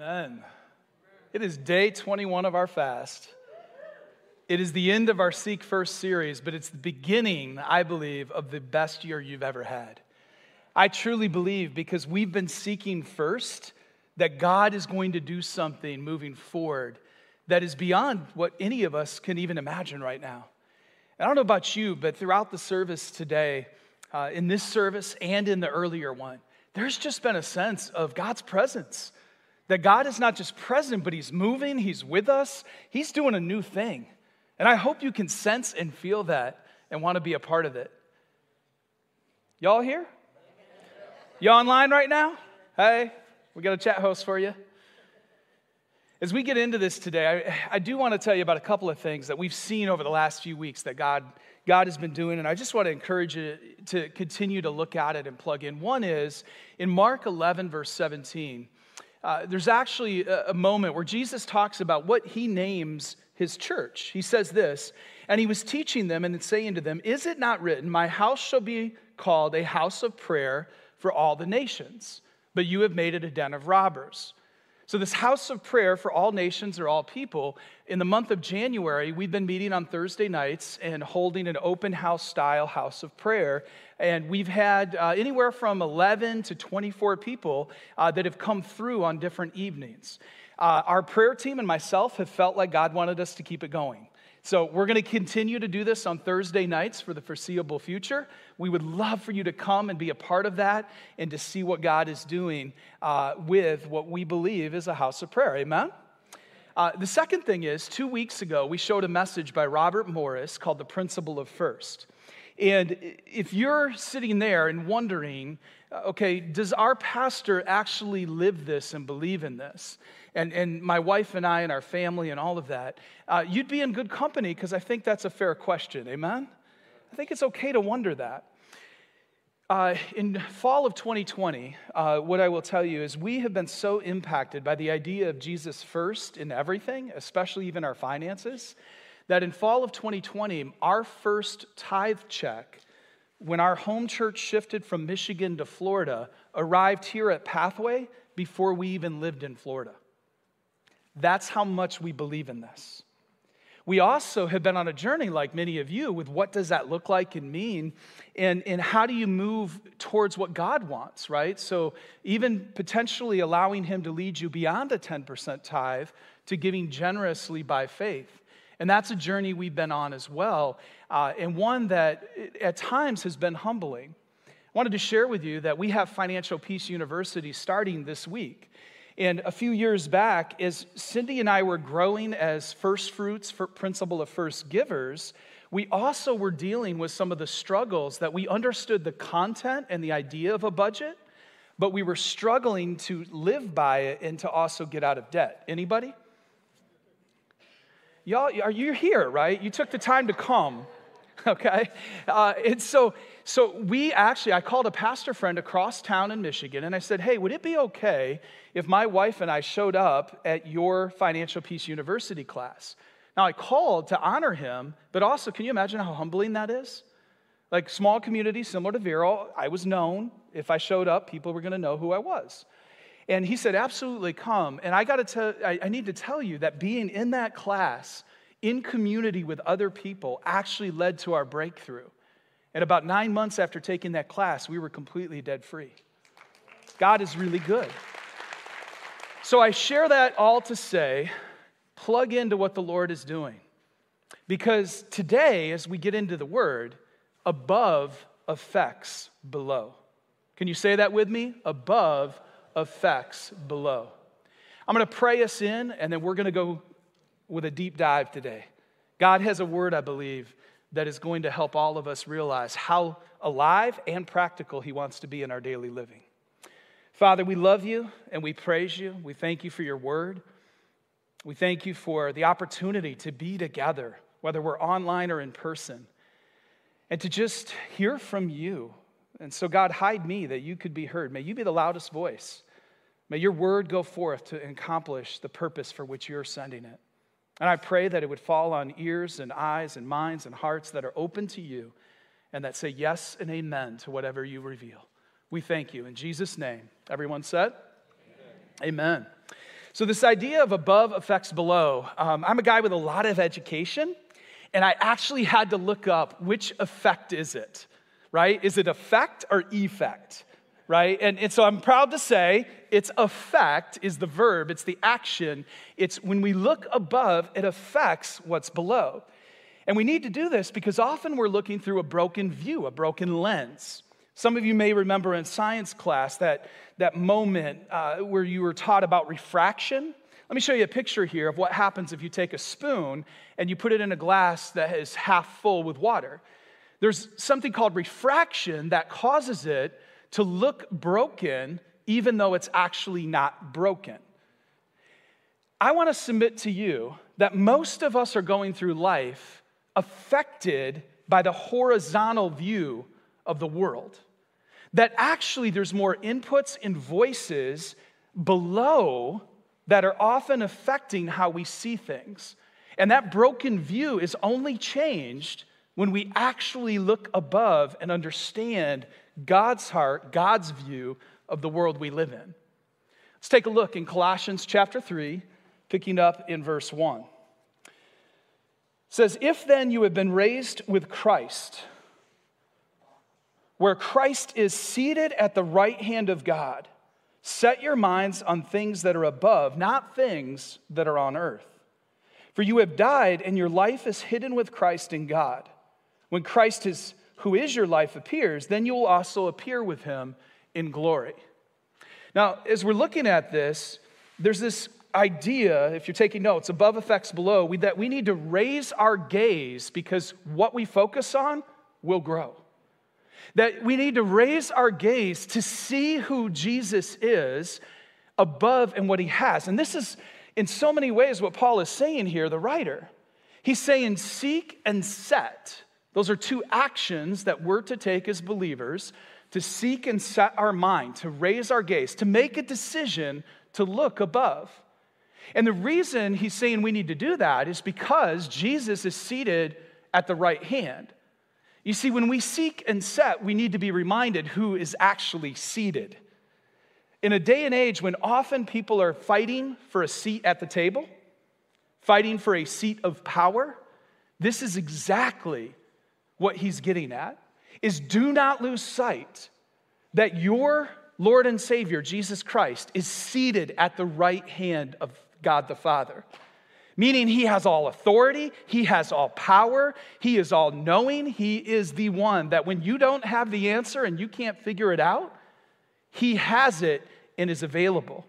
Amen. It is day 21 of our fast. It is the end of our Seek First series, but it's the beginning, I believe, of the best year you've ever had. I truly believe because we've been seeking first that God is going to do something moving forward that is beyond what any of us can even imagine right now. And I don't know about you, but throughout the service today, uh, in this service and in the earlier one, there's just been a sense of God's presence that God is not just present, but He's moving, He's with us, He's doing a new thing. And I hope you can sense and feel that and want to be a part of it. Y'all here? Y'all online right now? Hey, we got a chat host for you. As we get into this today, I, I, do want to tell you about a couple of things that we've seen over the last few weeks that God, God has been doing, and I just want to encourage you to continue to look at it and plug in. One is in Mark 11, verse 17. Uh, there's actually a, a moment where Jesus talks about what he names his church. He says this, and he was teaching them and saying to them, Is it not written, My house shall be called a house of prayer for all the nations, but you have made it a den of robbers? So, this house of prayer for all nations or all people, in the month of January, we've been meeting on Thursday nights and holding an open house style house of prayer. And we've had uh, anywhere from 11 to 24 people uh, that have come through on different evenings. Uh, our prayer team and myself have felt like God wanted us to keep it going. So, we're going to continue to do this on Thursday nights for the foreseeable future. We would love for you to come and be a part of that and to see what God is doing uh, with what we believe is a house of prayer. Amen? Uh, the second thing is, two weeks ago, we showed a message by Robert Morris called The Principle of First. And if you're sitting there and wondering, uh, okay, does our pastor actually live this and believe in this? and, and my wife and I and our family and all of that, uh, you'd be in good company because I think that's a fair question. Amen? I think it's okay to wonder that. Uh, in fall of 2020, uh, what I will tell you is we have been so impacted by the idea of Jesus first in everything, especially even our finances, that in fall of 2020, our first tithe check, when our home church shifted from Michigan to Florida, arrived here at Pathway before we even lived in Florida. That's how much we believe in this. We also have been on a journey, like many of you, with what does that look like and mean, and, and how do you move towards what God wants, right? So, even potentially allowing Him to lead you beyond a 10% tithe to giving generously by faith. And that's a journey we've been on as well, uh, and one that at times has been humbling. I wanted to share with you that we have Financial Peace University starting this week. And a few years back, as Cindy and I were growing as first fruits for principle of first givers, we also were dealing with some of the struggles that we understood the content and the idea of a budget, but we were struggling to live by it and to also get out of debt. Anybody? Y'all, are you here, right? You took the time to come, okay? Uh, and so so we actually, I called a pastor friend across town in Michigan and I said, hey, would it be okay if my wife and I showed up at your Financial Peace University class? Now, I called to honor him, but also, can you imagine how humbling that is? Like, small community similar to Vero, I was known. If I showed up, people were going to know who I was. And he said, absolutely come. And I got to tell, I, I need to tell you that being in that class, in community with other people, actually led to our breakthrough. And about nine months after taking that class, we were completely dead free. God is really good. So I share that all to say, plug into what the Lord is doing. Because today, as we get into the word, above affects below. Can you say that with me? Above affects below. I'm going to pray us in, and then we're going to go with a deep dive today. God has a word, I believe, that is going to help all of us realize how alive and practical He wants to be in our daily living. Father, we love you and we praise you. We thank you for your word. We thank you for the opportunity to be together, whether we're online or in person, and to just hear from you. And so, God, hide me that you could be heard. May you be the loudest voice. May your word go forth to accomplish the purpose for which you're sending it. And I pray that it would fall on ears and eyes and minds and hearts that are open to you and that say yes and amen to whatever you reveal. We thank you. In Jesus' name, everyone said? Amen. amen. So, this idea of above affects below, um, I'm a guy with a lot of education, and I actually had to look up which effect is it, right? Is it effect or effect? right? And, and so I'm proud to say its effect is the verb, it's the action. It's when we look above, it affects what's below. And we need to do this because often we're looking through a broken view, a broken lens. Some of you may remember in science class that, that moment uh, where you were taught about refraction. Let me show you a picture here of what happens if you take a spoon and you put it in a glass that is half full with water. There's something called refraction that causes it to look broken even though it's actually not broken. I want to submit to you that most of us are going through life affected by the horizontal view of the world. That actually there's more inputs and voices below that are often affecting how we see things. And that broken view is only changed when we actually look above and understand God's heart, God's view of the world we live in. Let's take a look in Colossians chapter 3, picking up in verse 1. It says, If then you have been raised with Christ, where Christ is seated at the right hand of God, set your minds on things that are above, not things that are on earth. For you have died, and your life is hidden with Christ in God. When Christ is who is your life appears, then you will also appear with him in glory. Now, as we're looking at this, there's this idea, if you're taking notes, above affects below, we, that we need to raise our gaze because what we focus on will grow. That we need to raise our gaze to see who Jesus is above and what he has. And this is, in so many ways, what Paul is saying here, the writer. He's saying, seek and set those are two actions that we're to take as believers to seek and set our mind, to raise our gaze, to make a decision to look above. And the reason he's saying we need to do that is because Jesus is seated at the right hand. You see, when we seek and set, we need to be reminded who is actually seated. In a day and age when often people are fighting for a seat at the table, fighting for a seat of power, this is exactly what he's getting at is do not lose sight that your Lord and Savior, Jesus Christ, is seated at the right hand of God the Father. Meaning, he has all authority, he has all power, he is all knowing, he is the one that when you don't have the answer and you can't figure it out, he has it and is available.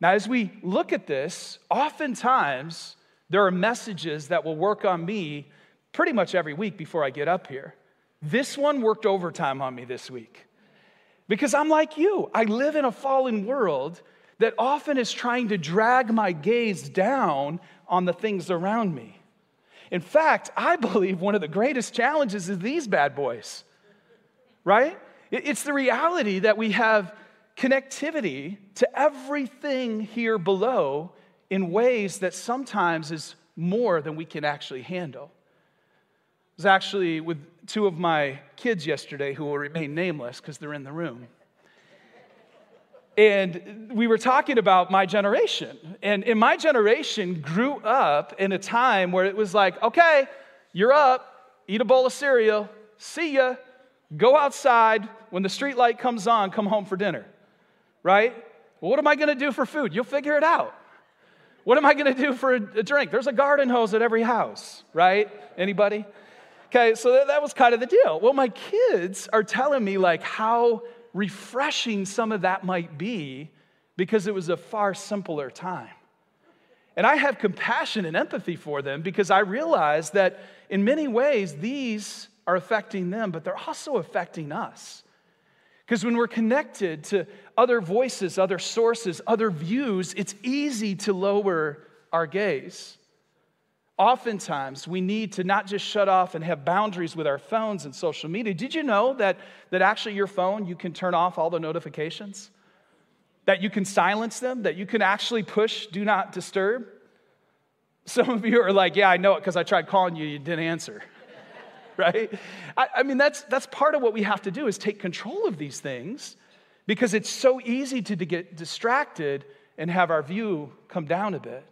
Now, as we look at this, oftentimes there are messages that will work on me pretty much every week before I get up here. This one worked overtime on me this week because I'm like you. I live in a fallen world that often is trying to drag my gaze down on the things around me. In fact, I believe one of the greatest challenges is these bad boys, right? It's the reality that we have connectivity to everything here below in ways that sometimes is more than we can actually handle was actually with two of my kids yesterday who will remain nameless because they're in the room. And we were talking about my generation. And in my generation grew up in a time where it was like, okay, you're up, eat a bowl of cereal, see ya, go outside. When the street light comes on, come home for dinner, right? What am I gonna do for food? You'll figure it out. What am I gonna do for a drink? There's a garden hose at every house, right? Anybody? Okay, so that, that was kind of the deal. Well, my kids are telling me like how refreshing some of that might be because it was a far simpler time. And I have compassion and empathy for them because I realize that in many ways these are affecting them, but they're also affecting us. Because when we're connected to other voices, other sources, other views, it's easy to lower our gaze oftentimes we need to not just shut off and have boundaries with our phones and social media. Did you know that, that actually your phone, you can turn off all the notifications? That you can silence them? That you can actually push do not disturb? Some of you are like, yeah, I know it because I tried calling you, you didn't answer. right? I, I mean, that's, that's part of what we have to do is take control of these things because it's so easy to, to get distracted and have our view come down a bit.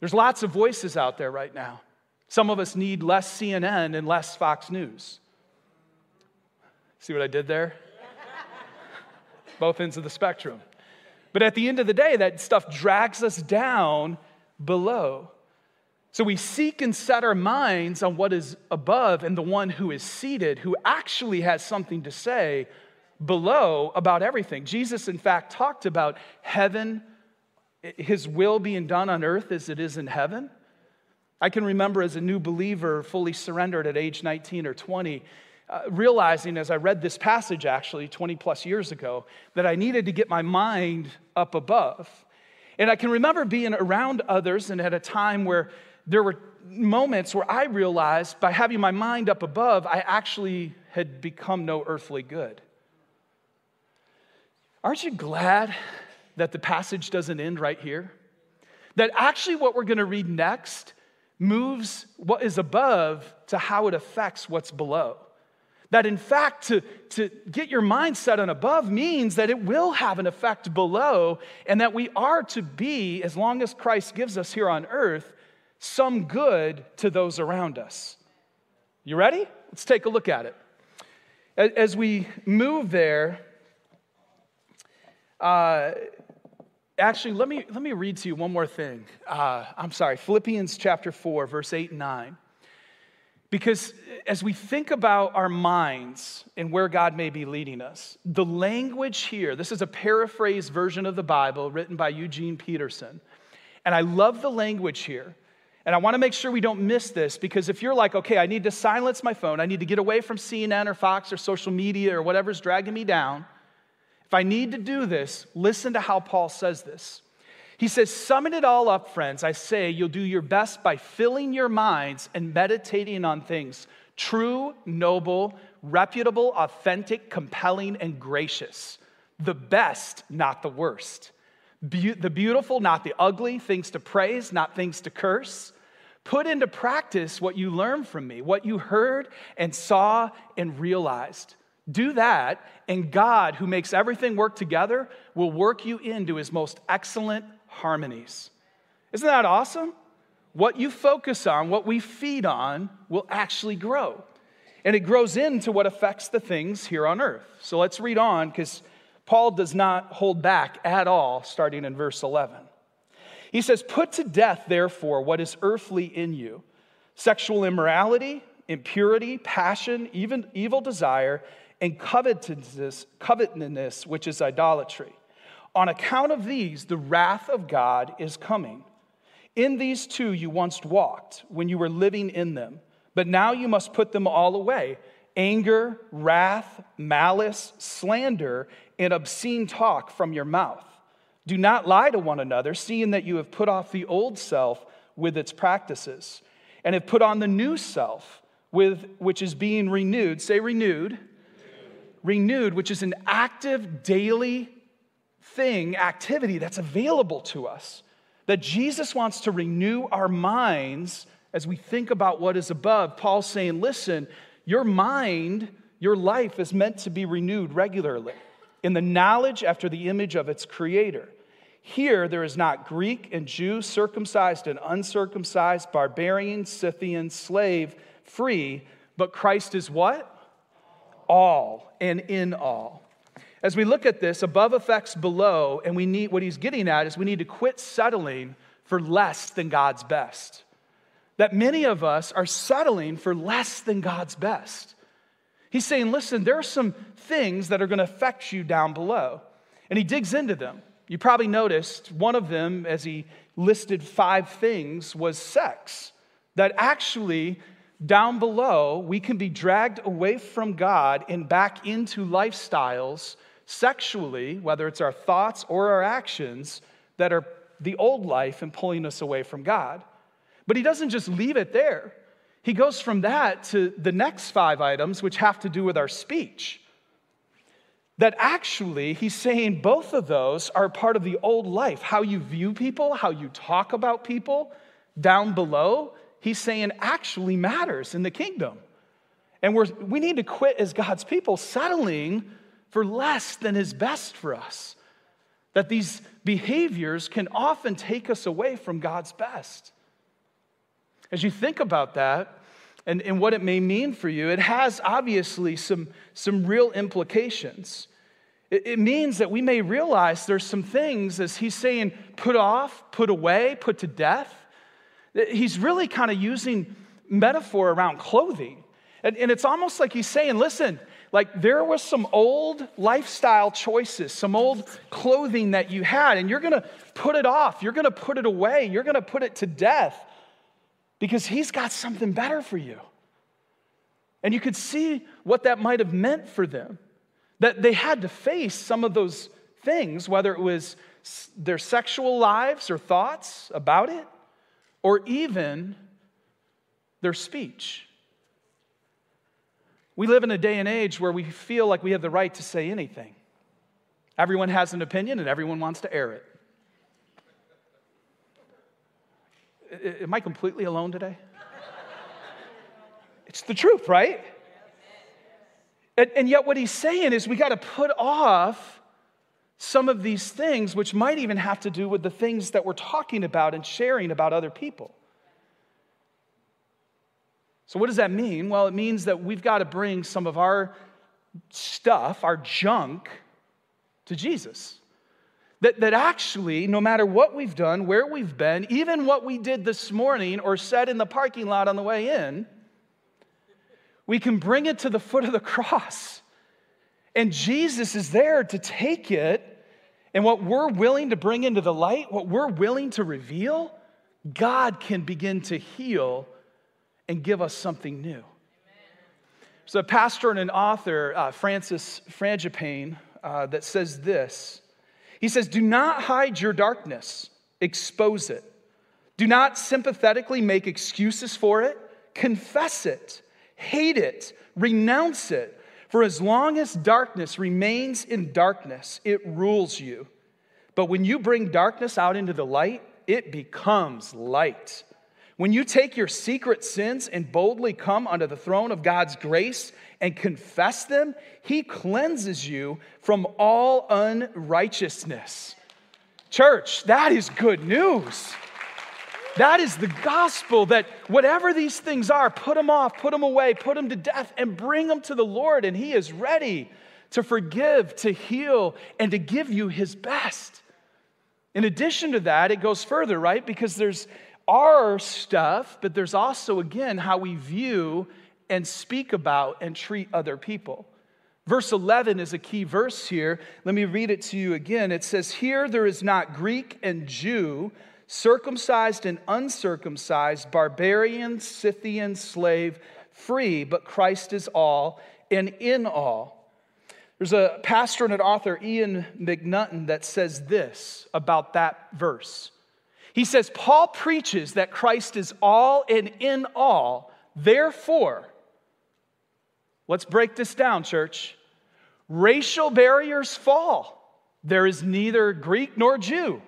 There's lots of voices out there right now. Some of us need less CNN and less Fox News. See what I did there? Both ends of the spectrum. But at the end of the day, that stuff drags us down below. So we seek and set our minds on what is above and the one who is seated, who actually has something to say below about everything. Jesus, in fact, talked about heaven, his will being done on earth as it is in heaven. I can remember as a new believer, fully surrendered at age 19 or 20, uh, realizing as I read this passage actually 20 plus years ago that I needed to get my mind up above. And I can remember being around others and at a time where there were moments where I realized by having my mind up above, I actually had become no earthly good. Aren't you glad that the passage doesn't end right here? That actually, what we're going to read next moves what is above to how it affects what's below. That in fact, to, to get your mind set on above means that it will have an effect below, and that we are to be, as long as Christ gives us here on earth, some good to those around us. You ready? Let's take a look at it. As we move there, uh, actually, let me, let me read to you one more thing. Uh, I'm sorry, Philippians chapter 4, verse 8 and 9. Because as we think about our minds and where God may be leading us, the language here, this is a paraphrased version of the Bible written by Eugene Peterson. And I love the language here. And I want to make sure we don't miss this because if you're like, okay, I need to silence my phone, I need to get away from CNN or Fox or social media or whatever's dragging me down, if I need to do this, listen to how Paul says this. He says, Summing it all up, friends, I say you'll do your best by filling your minds and meditating on things true, noble, reputable, authentic, compelling, and gracious. The best, not the worst. Be- the beautiful, not the ugly, things to praise, not things to curse. Put into practice what you learned from me, what you heard and saw and realized. Do that, and God, who makes everything work together, will work you into his most excellent harmonies. Isn't that awesome? What you focus on, what we feed on, will actually grow. And it grows into what affects the things here on earth. So let's read on because Paul does not hold back at all, starting in verse 11. He says, Put to death, therefore, what is earthly in you sexual immorality, impurity, passion, even evil desire, and covetousness, covetousness, which is idolatry. On account of these, the wrath of God is coming. In these too you once walked when you were living in them, but now you must put them all away anger, wrath, malice, slander, and obscene talk from your mouth. Do not lie to one another, seeing that you have put off the old self with its practices, and have put on the new self, with, which is being renewed. Say renewed. Renewed. Which is an active daily thing, activity that's available to us. That Jesus wants to renew our minds as we think about what is above. Paul's saying, listen, your mind, your life is meant to be renewed regularly in the knowledge after the image of its creator. Here, there is not Greek and Jew, circumcised and uncircumcised, barbarian, Scythian, slave, free, but Christ is what? All and in all. As we look at this, above affects below, and we need what he's getting at is we need to quit settling for less than God's best. That many of us are settling for less than God's best. He's saying, listen, there are some things that are going to affect you down below. And he digs into them. You probably noticed one of them, as he listed five things, was sex. That actually, down below, we can be dragged away from God and back into lifestyles sexually, whether it's our thoughts or our actions, that are the old life and pulling us away from God. But he doesn't just leave it there. He goes from that to the next five items, which have to do with our speech. That actually, he's saying both of those are part of the old life. How you view people, how you talk about people down below, he's saying actually matters in the kingdom. And we're, we need to quit as God's people settling for less than is best for us. That these behaviors can often take us away from God's best. As you think about that and, and what it may mean for you, it has obviously some, some real implications. It, it means that we may realize there's some things, as he's saying, put off, put away, put to death. He's really kind of using metaphor around clothing. And, and it's almost like he's saying, listen, like there was some old lifestyle choices, some old clothing that you had, and you're gonna put it off, you're gonna put it away, you're gonna put it to death because he's got something better for you. And you could see what that might have meant for them. That they had to face some of those things, whether it was their sexual lives or thoughts about it, or even their speech. We live in a day and age where we feel like we have the right to say anything. Everyone has an opinion and everyone wants to air it. Am I completely alone today? It's the truth, right? And, yet, what he's saying is we got to put off some of these things, which might even have to do with the things that we're talking about and sharing about other people. So, what does that mean? Well, it means that we've got to bring some of our stuff, our junk, to Jesus. That, that actually, no matter what we've done, where we've been, even what we did this morning or said in the parking lot on the way in, we can bring it to the foot of the cross. And Jesus is there to take it. And what we're willing to bring into the light, what we're willing to reveal, God can begin to heal and give us something new. So, a pastor and an author, uh, Francis Frangipane, uh, that says this he says, Do not hide your darkness, expose it. Do not sympathetically make excuses for it, confess it, hate it, renounce it. For as long as darkness remains in darkness, it rules you. But when you bring darkness out into the light, it becomes light. When you take your secret sins and boldly come under the throne of God's grace and confess them, He cleanses you from all unrighteousness. Church, that is good news. That is the gospel that whatever these things are, put them off, put them away, put them to death, and bring them to the Lord, and He is ready to forgive, to heal, and to give you His best. In addition to that, it goes further, right? Because there's our stuff, but there's also, again, how we view and speak about and treat other people. Verse 11 is a key verse here. Let me read it to you again. It says, Here there is not Greek and Jew, circumcised and uncircumcised, barbarian, Scythian, slave, free, but Christ is all and in all. There's a pastor and an author, Ian McNutton, that says this about that verse. He says, Paul preaches that Christ is all and in all. Therefore, let's break this down, church. Racial barriers fall. There is neither Greek nor Jew.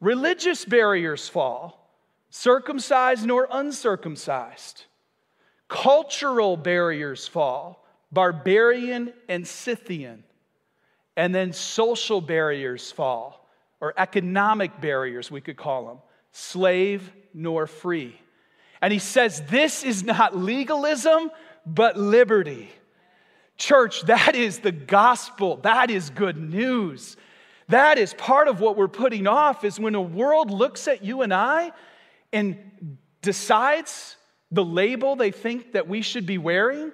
Religious barriers fall, circumcised nor uncircumcised. Cultural barriers fall, barbarian and Scythian. And then social barriers fall or economic barriers, we could call them, slave nor free. And he says, This is not legalism, but liberty. Church, that is the gospel. That is good news. That is part of what we're putting off is when a world looks at you and I and decides the label they think that we should be wearing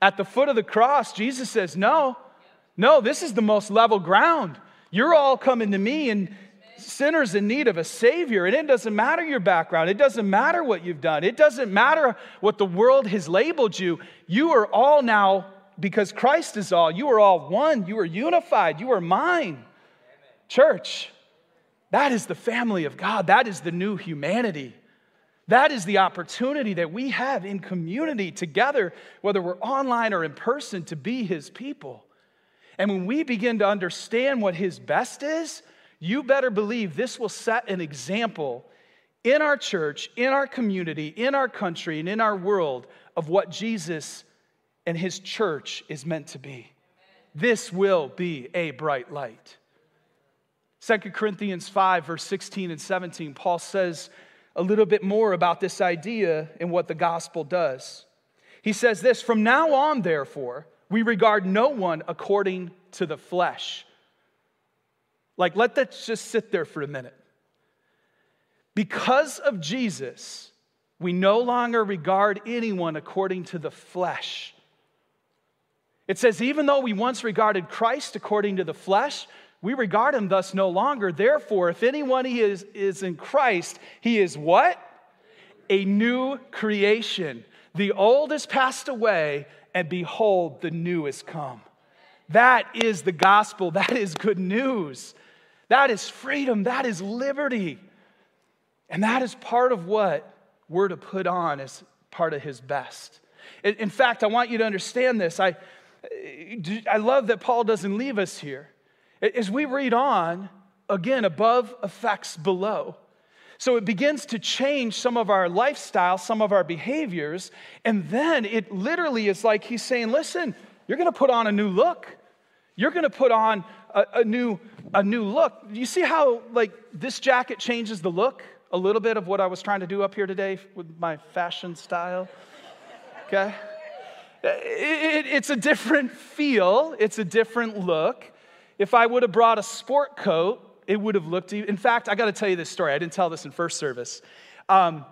at the foot of the cross, Jesus says, No, no, this is the most level ground. You're all coming to me and sinners in need of a Savior. And it doesn't matter your background, it doesn't matter what you've done, it doesn't matter what the world has labeled you. You are all now, because Christ is all, you are all one, you are unified, you are mine. Church, that is the family of God, that is the new humanity. That is the opportunity that we have in community together, whether we're online or in person, to be His people. And when we begin to understand what His best is, you better believe this will set an example in our church, in our community, in our country, and in our world of what Jesus and His church is meant to be. This will be a bright light. 2 Corinthians 5, verse 16 and 17, Paul says a little bit more about this idea and what the gospel does. He says this From now on, therefore, we regard no one according to the flesh. Like, let that just sit there for a minute. Because of Jesus, we no longer regard anyone according to the flesh. It says, even though we once regarded Christ according to the flesh, we regard him thus no longer. Therefore, if anyone is, is in Christ, he is what? A new creation. The old has passed away, and behold, the new has come. That is the gospel. That is good news. That is freedom. That is liberty. And that is part of what we're to put on as part of his best. In fact, I want you to understand this. I, I love that Paul doesn't leave us here. As we read on, again, above affects below. So it begins to change some of our lifestyle, some of our behaviors, and then it literally is like he's saying, listen, you're gonna put on a new look. You're gonna put on a, a, new, a new look. You see how like this jacket changes the look? A little bit of what I was trying to do up here today with my fashion style. Okay? It, it, it's a different feel, it's a different look. If I would have brought a sport coat, it would have looked. In fact, I got to tell you this story. I didn't tell this in first service. Um,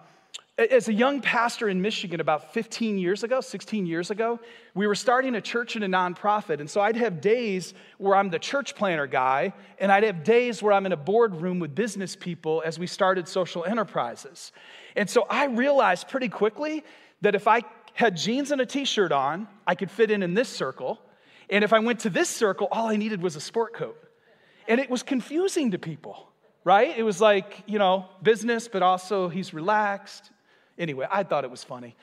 as a young pastor in Michigan about 15 years ago, 16 years ago, we were starting a church and a nonprofit. And so I'd have days where I'm the church planner guy, and I'd have days where I'm in a boardroom with business people as we started social enterprises. And so I realized pretty quickly that if I had jeans and a t shirt on, I could fit in in this circle. And if I went to this circle, all I needed was a sport coat. And it was confusing to people, right? It was like, you know, business, but also he's relaxed. Anyway, I thought it was funny.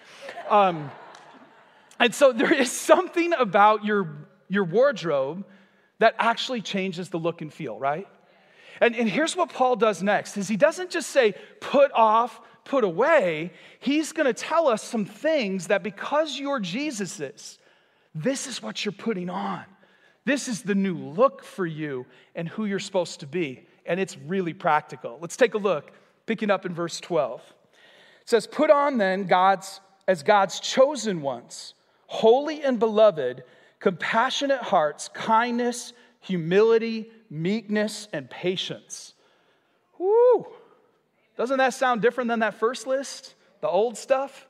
Um, and so there is something about your, your wardrobe that actually changes the look and feel, right? And, and here's what Paul does next is he doesn't just say put off, put away. He's going to tell us some things that because you're Jesus's, this is what you're putting on. This is the new look for you and who you're supposed to be. And it's really practical. Let's take a look, picking up in verse 12. It says, Put on then God's as God's chosen ones, holy and beloved, compassionate hearts, kindness, humility, meekness, and patience. Woo! Doesn't that sound different than that first list? The old stuff?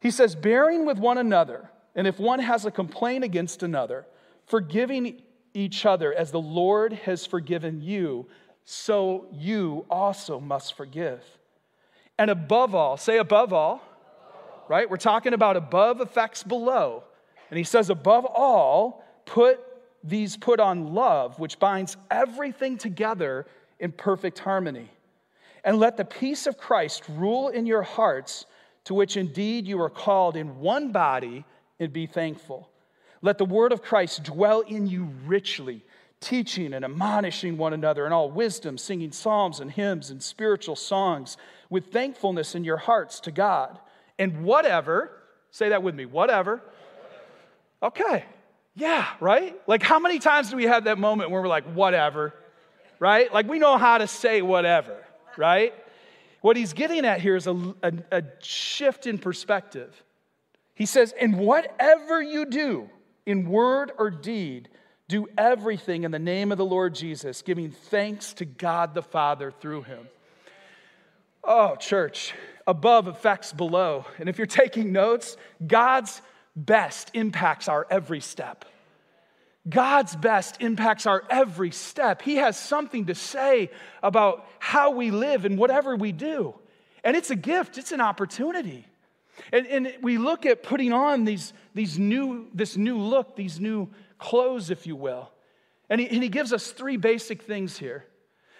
He says, bearing with one another and if one has a complaint against another, forgiving each other as the Lord has forgiven you, so you also must forgive. And above all, say above all, right? We're talking about above affects below. And he says, above all, put these put on love, which binds everything together in perfect harmony. And let the peace of Christ rule in your hearts, to which indeed you are called in one body and be thankful. Let the word of Christ dwell in you richly, teaching and admonishing one another in all wisdom, singing psalms and hymns and spiritual songs with thankfulness in your hearts to God. And whatever, say that with me, whatever. Okay, yeah, right? Like, how many times do we have that moment where we're like, whatever, right? Like, we know how to say whatever, right? What he's getting at here is a, a, a shift in perspective. He says, And whatever you do in word or deed, do everything in the name of the Lord Jesus, giving thanks to God the Father through him. Oh, church, above affects below. And if you're taking notes, God's best impacts our every step. God's best impacts our every step. He has something to say about how we live and whatever we do. And it's a gift, it's an opportunity. And, and we look at putting on these, these new, this new look, these new clothes, if you will. And he, and he gives us three basic things here.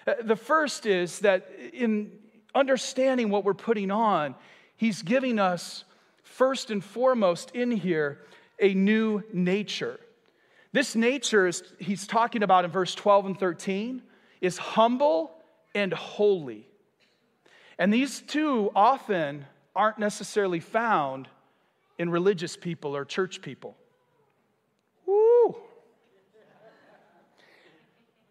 Uh, the first is that in understanding what we're putting on, he's giving us, first and foremost, in here, a new nature. This nature is, he's talking about in verse 12 and 13 is humble and holy. And these two often aren't necessarily found in religious people or church people. Woo!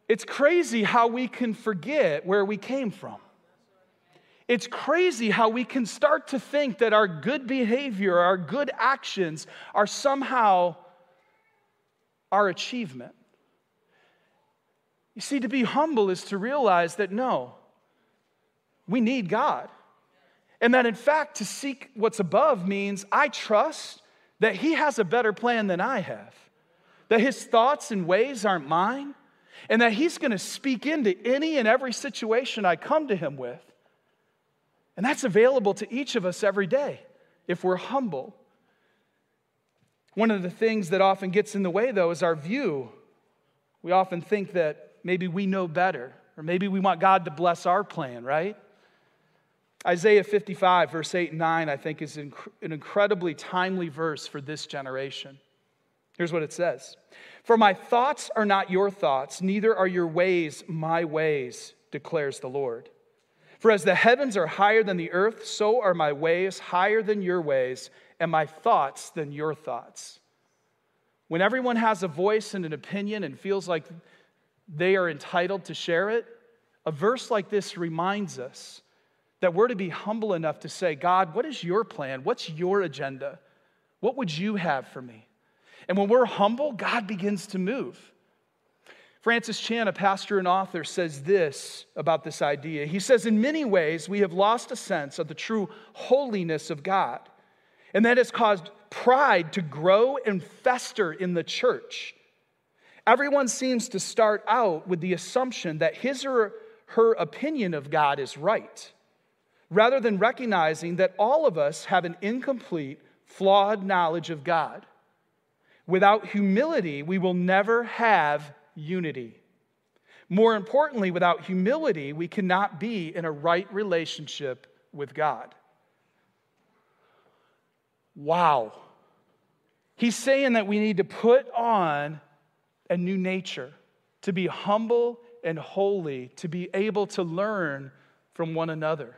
It's crazy how we can forget where we came from. It's crazy how we can start to think that our good behavior, our good actions are somehow our achievement. You see, to be humble is to realize that no, we need God. And that in fact, to seek what's above means I trust that He has a better plan than I have, that His thoughts and ways aren't mine, and that He's gonna speak into any and every situation I come to Him with. And that's available to each of us every day if we're humble. One of the things that often gets in the way, though, is our view. We often think that maybe we know better, or maybe we want God to bless our plan, right? Isaiah 55, verse 8 and 9, I think is an incredibly timely verse for this generation. Here's what it says For my thoughts are not your thoughts, neither are your ways my ways, declares the Lord. For as the heavens are higher than the earth, so are my ways higher than your ways, and my thoughts than your thoughts. When everyone has a voice and an opinion and feels like they are entitled to share it, a verse like this reminds us that we're to be humble enough to say, God, what is your plan? What's your agenda? What would you have for me? And when we're humble, God begins to move. Francis Chan, a pastor and author, says this about this idea. He says, In many ways, we have lost a sense of the true holiness of God, and that has caused pride to grow and fester in the church. Everyone seems to start out with the assumption that his or her opinion of God is right, rather than recognizing that all of us have an incomplete, flawed knowledge of God. Without humility, we will never have unity. More importantly, without humility, we cannot be in a right relationship with God. Wow. He's saying that we need to put on a new nature, to be humble and holy, to be able to learn from one another.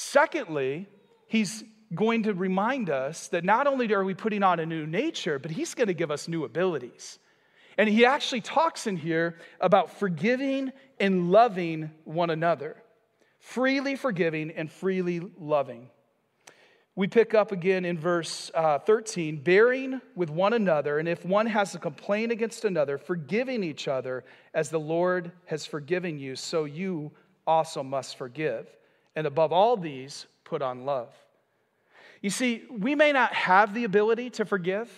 Secondly, he's going to remind us that not only are we putting on a new nature, but he's going to give us new abilities. And he actually talks in here about forgiving and loving one another, freely forgiving and freely loving. We pick up again in verse uh, 13, bearing with one another, and if one has a complaint against another, forgiving each other as the Lord has forgiven you, so you also must forgive. And above all these, put on love. You see, we may not have the ability to forgive,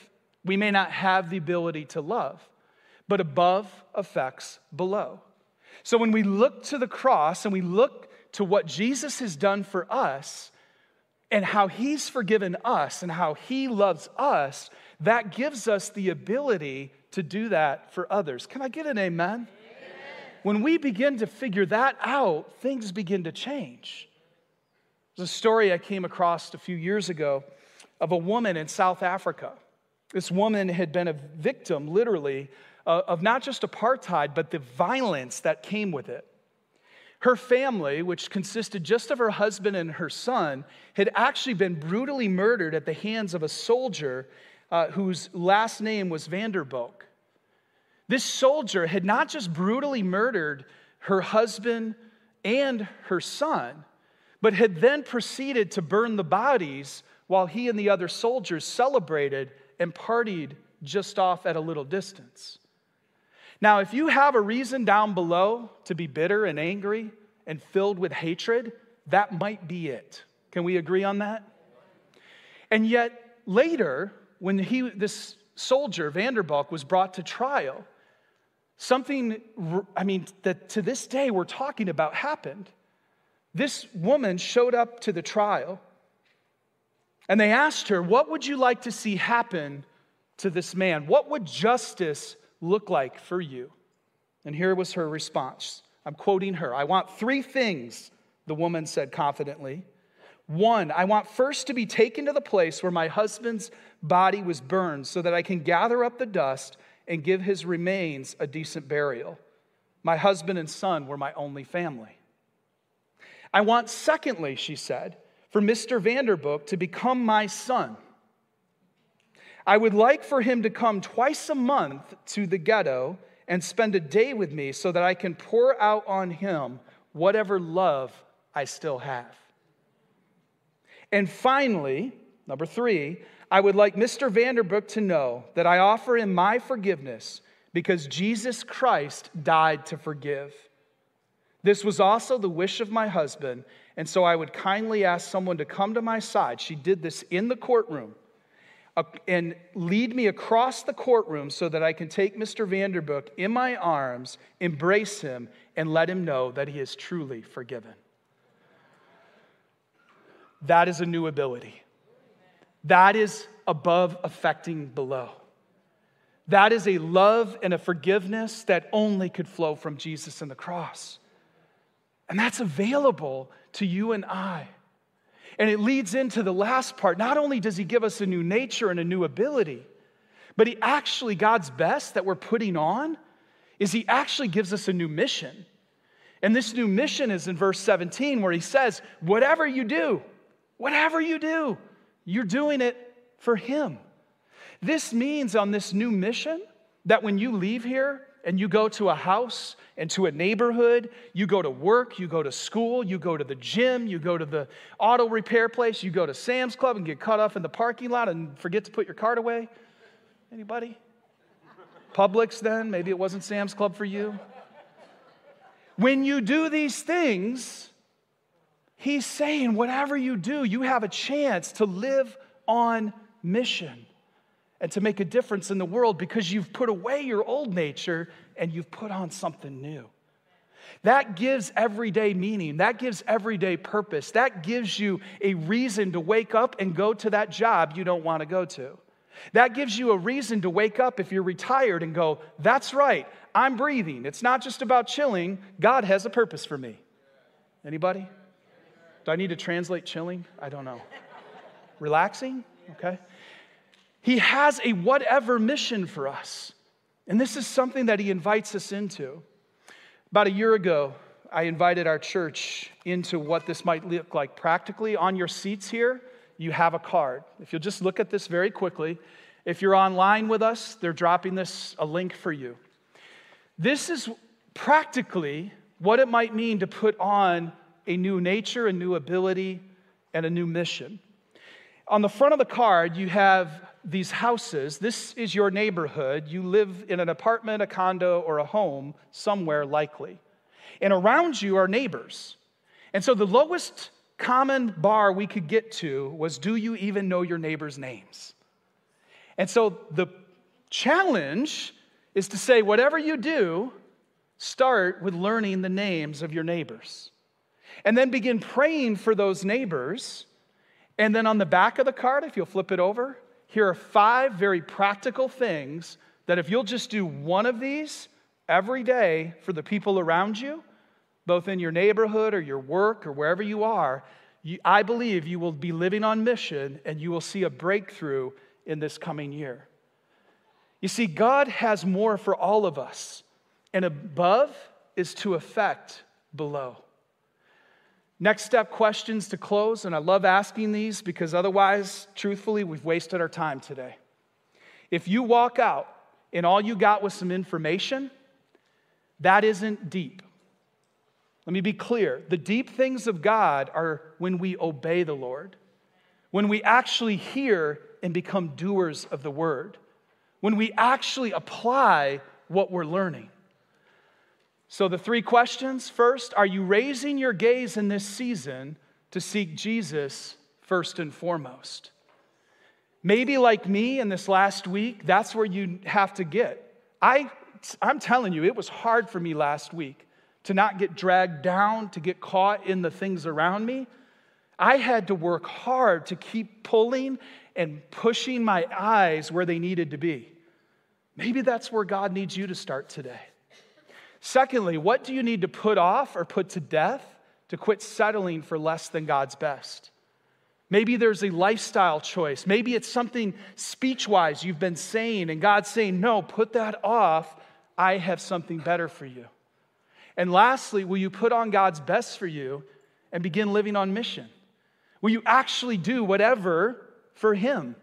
we may not have the ability to love, but above affects below. So when we look to the cross and we look to what Jesus has done for us and how he's forgiven us and how he loves us, that gives us the ability to do that for others. Can I get an amen? amen? When we begin to figure that out, things begin to change. There's a story I came across a few years ago of a woman in South Africa. This woman had been a victim, literally, uh, of not just apartheid, but the violence that came with it. Her family, which consisted just of her husband and her son, had actually been brutally murdered at the hands of a soldier uh, whose last name was Vanderbilk. This soldier had not just brutally murdered her husband and her son, but had then proceeded to burn the bodies while he and the other soldiers celebrated and partied just off at a little distance. Now, if you have a reason down below to be bitter and angry and filled with hatred, that might be it. Can we agree on that? And yet, later, when he, this soldier, Vanderbilk, was brought to trial, something, I mean, that to this day we're talking about happened. This woman showed up to the trial and they asked her, What would you like to see happen to this man? What would justice look like for you? And here was her response. I'm quoting her. I want three things, the woman said confidently. One, I want first to be taken to the place where my husband's body was burned so that I can gather up the dust and give his remains a decent burial. My husband and son were my only family. I want, secondly, she said, for Mr. Vanderbilk to become my son. I would like for him to come twice a month to the ghetto and spend a day with me so that I can pour out on him whatever love I still have. And finally, number three, I would like Mr. Vanderbrook to know that I offer him my forgiveness because Jesus Christ died to forgive. This was also the wish of my husband, and so I would kindly ask someone to come to my side. She did this in the courtroom uh, and lead me across the courtroom so that I can take Mr. Vanderbrook in my arms, embrace him, and let him know that he is truly forgiven. That is a new ability. That is above affecting below. That is a love and a forgiveness that only could flow from Jesus and the cross. And that's available to you and I. And it leads into the last part. Not only does he give us a new nature and a new ability, but he actually, God's best that we're putting on is he actually gives us a new mission. And this new mission is in verse 17 where he says, Whatever you do, whatever you do, you're doing it for him. This means on this new mission that when you leave here and you go to a house and to a neighborhood, you go to work, you go to school, you go to the gym, you go to the auto repair place, you go to Sam's Club and get cut off in the parking lot and forget to put your card away. Anybody? Publix then, maybe it wasn't Sam's Club for you. When you do these things, he's saying, whatever you do, you have a chance to live on mission and to make a difference in the world because you've put away your old nature and you've put on something new. That gives everyday meaning. That gives everyday purpose. That gives you a reason to wake up and go to that job you don't want to go to. That gives you a reason to wake up if you're retired and go, that's right, I'm breathing. It's not just about chilling. God has a purpose for me. Anybody? Do I need to translate chilling? I don't know. Relaxing? Okay. He has a whatever mission for us. And this is something that he invites us into. About a year ago, I invited our church into what this might look like practically. On your seats here, you have a card. If you'll just look at this very quickly, if you're online with us, they're dropping this a link for you. This is practically what it might mean to put on a new nature, a new ability, and a new mission. On the front of the card, you have these houses. This is your neighborhood. You live in an apartment, a condo, or a home somewhere likely. And around you are neighbors. And so the lowest common bar we could get to was do you even know your neighbors' names? And so the challenge is to say, whatever you do, start with learning the names of your neighbors. And then begin praying for those neighbors. And then on the back of the card, if you'll flip it over, here are five very practical things that if you'll just do one of these every day for the people around you, both in your neighborhood or your work or wherever you are, you, I believe you will be living on mission and you will see a breakthrough in this coming year. You see, God has more for all of us, and above is to affect below. Next step questions to close, and I love asking these because otherwise, truthfully, we've wasted our time today. If you walk out and all you got was some information, that isn't deep. Let me be clear. The deep things of God are when we obey the Lord, when we actually hear and become doers of the word, when we actually apply what we're learning. So, the three questions first, are you raising your gaze in this season to seek Jesus first and foremost? Maybe like me in this last week, that's where you have to get. I, I'm telling you, it was hard for me last week to not get dragged down, to get caught in the things around me. I had to work hard to keep pulling and pushing my eyes where they needed to be. Maybe that's where God needs you to start today. Secondly, what do you need to put off or put to death to quit settling for less than God's best? Maybe there's a lifestyle choice. Maybe it's something speech wise you've been saying, and God's saying, No, put that off. I have something better for you. And lastly, will you put on God's best for you and begin living on mission? Will you actually do whatever for Him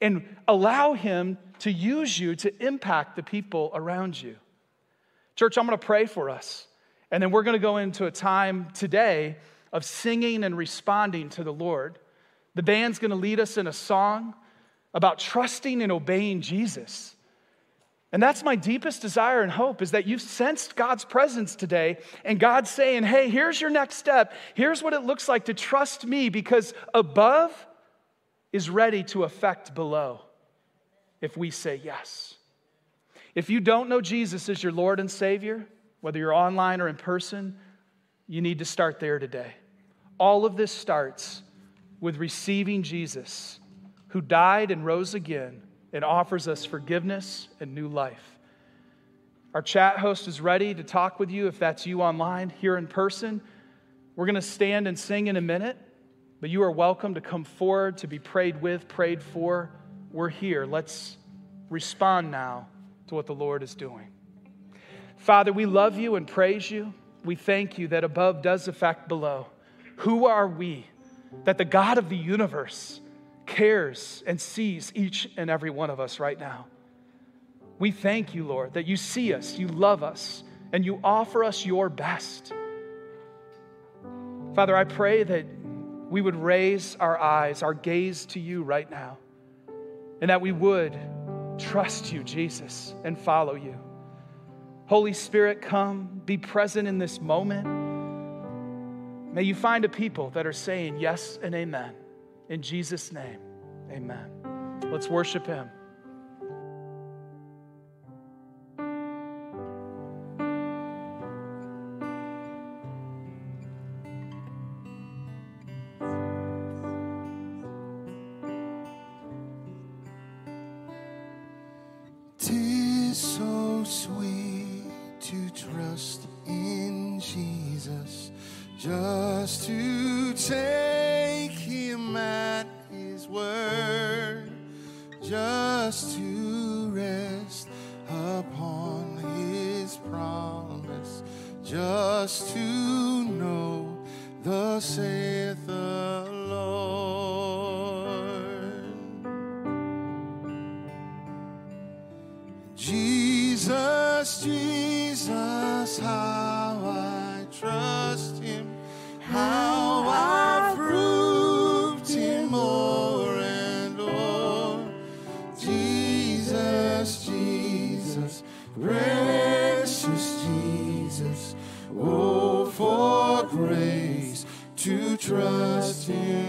and allow Him to use you to impact the people around you? Church, I'm going to pray for us. And then we're going to go into a time today of singing and responding to the Lord. The band's going to lead us in a song about trusting and obeying Jesus. And that's my deepest desire and hope is that you've sensed God's presence today and God's saying, hey, here's your next step. Here's what it looks like to trust me because above is ready to affect below if we say yes. If you don't know Jesus as your Lord and Savior, whether you're online or in person, you need to start there today. All of this starts with receiving Jesus, who died and rose again and offers us forgiveness and new life. Our chat host is ready to talk with you if that's you online, here in person. We're going to stand and sing in a minute, but you are welcome to come forward to be prayed with, prayed for. We're here. Let's respond now to what the Lord is doing. Father, we love you and praise you. We thank you that above does affect below. Who are we that the God of the universe cares and sees each and every one of us right now? We thank you, Lord, that you see us, you love us, and you offer us your best. Father, I pray that we would raise our eyes, our gaze to you right now, and that we would trust you, Jesus, and follow you. Holy Spirit, come, be present in this moment. May you find a people that are saying yes and amen. In Jesus' name, amen. Let's worship him. Say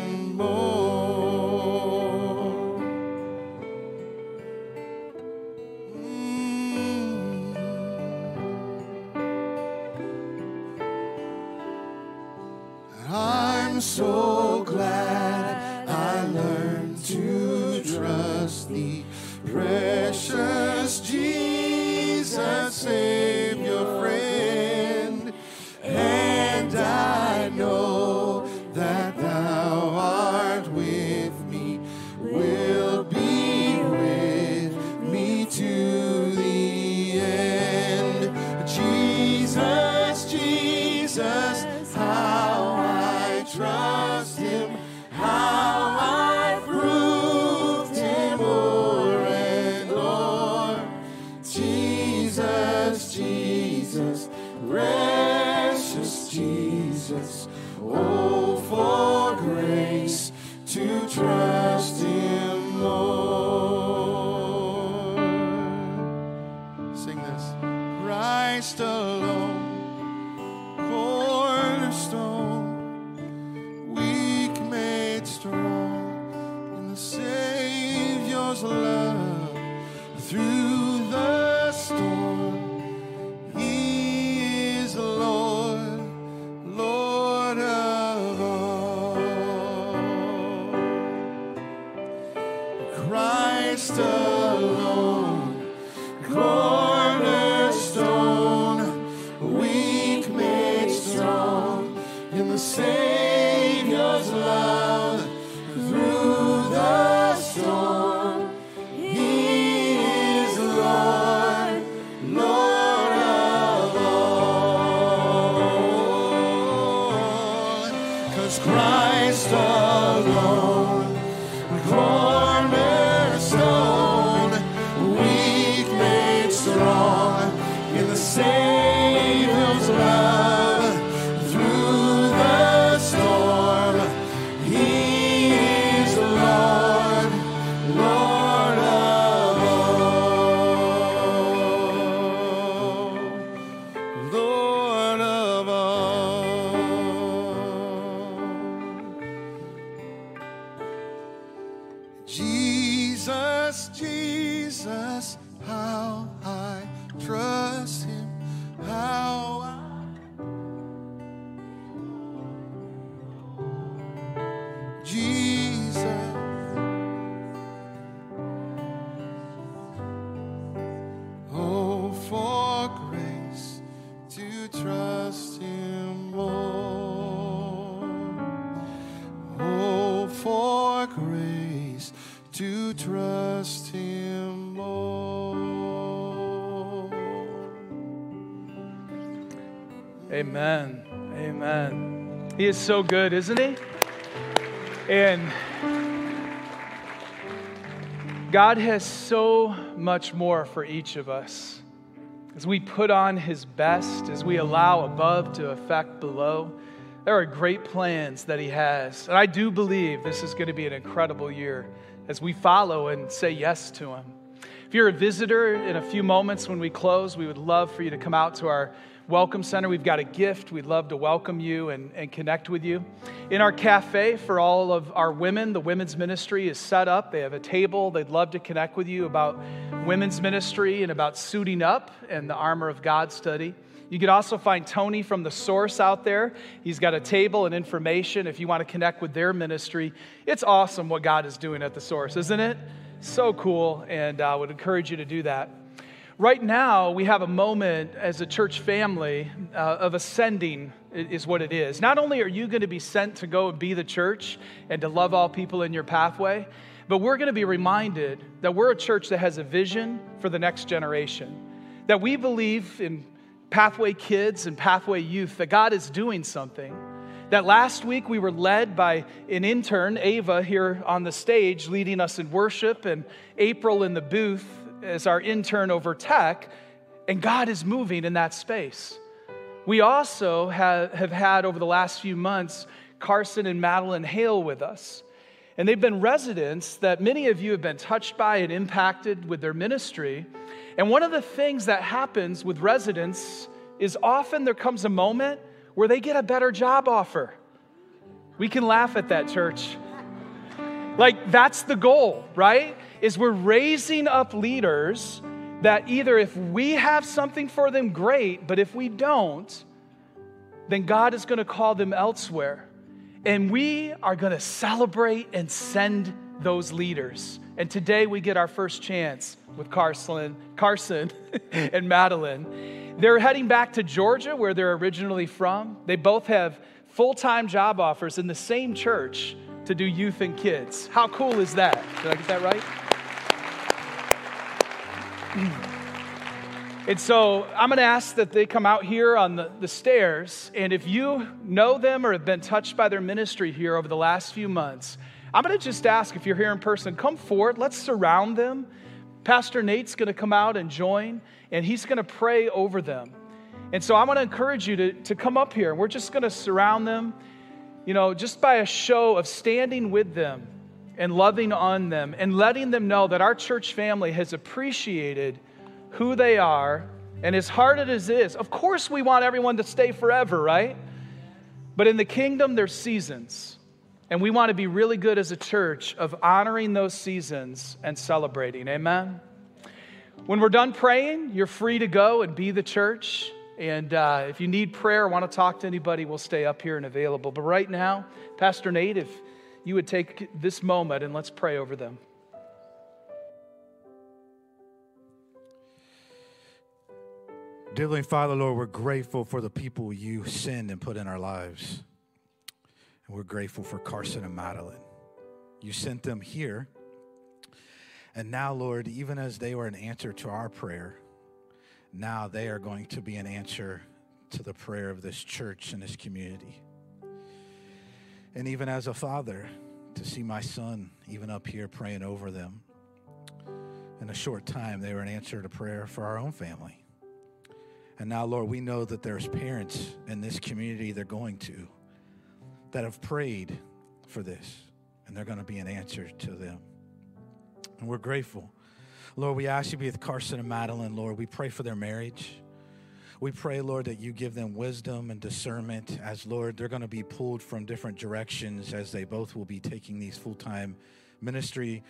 Amen. Amen. He is so good, isn't he? And God has so much more for each of us. As we put on His best, as we allow above to affect below, there are great plans that He has. And I do believe this is going to be an incredible year as we follow and say yes to Him. If you're a visitor in a few moments when we close, we would love for you to come out to our Welcome Center. We've got a gift. We'd love to welcome you and, and connect with you. In our cafe for all of our women, the women's ministry is set up. They have a table. They'd love to connect with you about women's ministry and about suiting up and the armor of God study. You could also find Tony from the source out there. He's got a table and information if you want to connect with their ministry. It's awesome what God is doing at the source, isn't it? So cool, and I uh, would encourage you to do that. Right now, we have a moment as a church family uh, of ascending, is what it is. Not only are you going to be sent to go and be the church and to love all people in your pathway, but we're going to be reminded that we're a church that has a vision for the next generation. That we believe in pathway kids and pathway youth, that God is doing something. That last week we were led by an intern, Ava, here on the stage, leading us in worship, and April in the booth as our intern over tech, and God is moving in that space. We also have, have had over the last few months Carson and Madeline Hale with us. And they've been residents that many of you have been touched by and impacted with their ministry. And one of the things that happens with residents is often there comes a moment where they get a better job offer. We can laugh at that, church. Like, that's the goal, right? Is we're raising up leaders that either if we have something for them, great, but if we don't, then God is going to call them elsewhere. And we are going to celebrate and send those leaders. And today we get our first chance with Carson, Carson and Madeline. They're heading back to Georgia, where they're originally from. They both have full time job offers in the same church to do youth and kids. How cool is that? Did I get that right? And so I'm going to ask that they come out here on the, the stairs. And if you know them or have been touched by their ministry here over the last few months, I'm going to just ask if you're here in person, come forward. Let's surround them. Pastor Nate's going to come out and join, and he's going to pray over them. And so I want to encourage you to, to come up here. We're just going to surround them, you know, just by a show of standing with them and loving on them and letting them know that our church family has appreciated who they are. And as hard as it is, of course, we want everyone to stay forever, right? But in the kingdom, there's seasons. And we want to be really good as a church of honoring those seasons and celebrating. Amen? When we're done praying, you're free to go and be the church. And uh, if you need prayer want to talk to anybody, we'll stay up here and available. But right now, Pastor Nate, if you would take this moment and let's pray over them. Dearly Father, Lord, we're grateful for the people you send and put in our lives. And we're grateful for Carson and Madeline. You sent them here. And now, Lord, even as they were an answer to our prayer, now they are going to be an answer to the prayer of this church and this community. And even as a father, to see my son even up here praying over them. In a short time, they were an answer to prayer for our own family. And now, Lord, we know that there's parents in this community they're going to that have prayed for this, and they're going to be an answer to them. And we're grateful. Lord, we ask you to be with Carson and Madeline, Lord. We pray for their marriage. We pray, Lord, that you give them wisdom and discernment as, Lord, they're going to be pulled from different directions as they both will be taking these full time ministry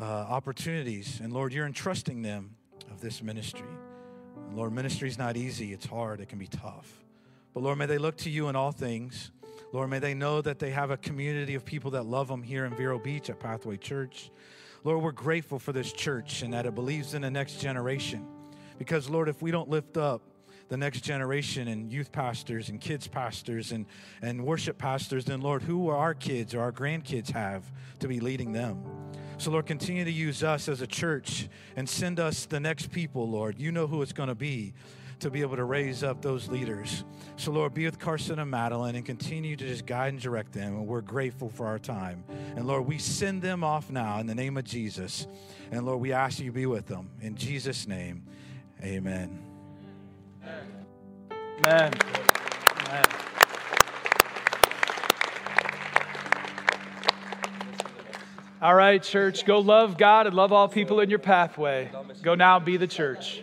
uh, opportunities. And Lord, you're entrusting them of this ministry. And Lord, ministry is not easy, it's hard, it can be tough. But Lord, may they look to you in all things. Lord, may they know that they have a community of people that love them here in Vero Beach at Pathway Church. Lord, we're grateful for this church and that it believes in the next generation. Because, Lord, if we don't lift up the next generation and youth pastors and kids pastors and, and worship pastors, then Lord, who will our kids or our grandkids have to be leading them? So, Lord, continue to use us as a church and send us the next people, Lord. You know who it's going to be to be able to raise up those leaders. So, Lord, be with Carson and Madeline and continue to just guide and direct them. And we're grateful for our time. And Lord, we send them off now in the name of Jesus. And Lord, we ask you to be with them. In Jesus' name, amen. Amen. All right, church, go love God and love all people in your pathway. Go now be the church.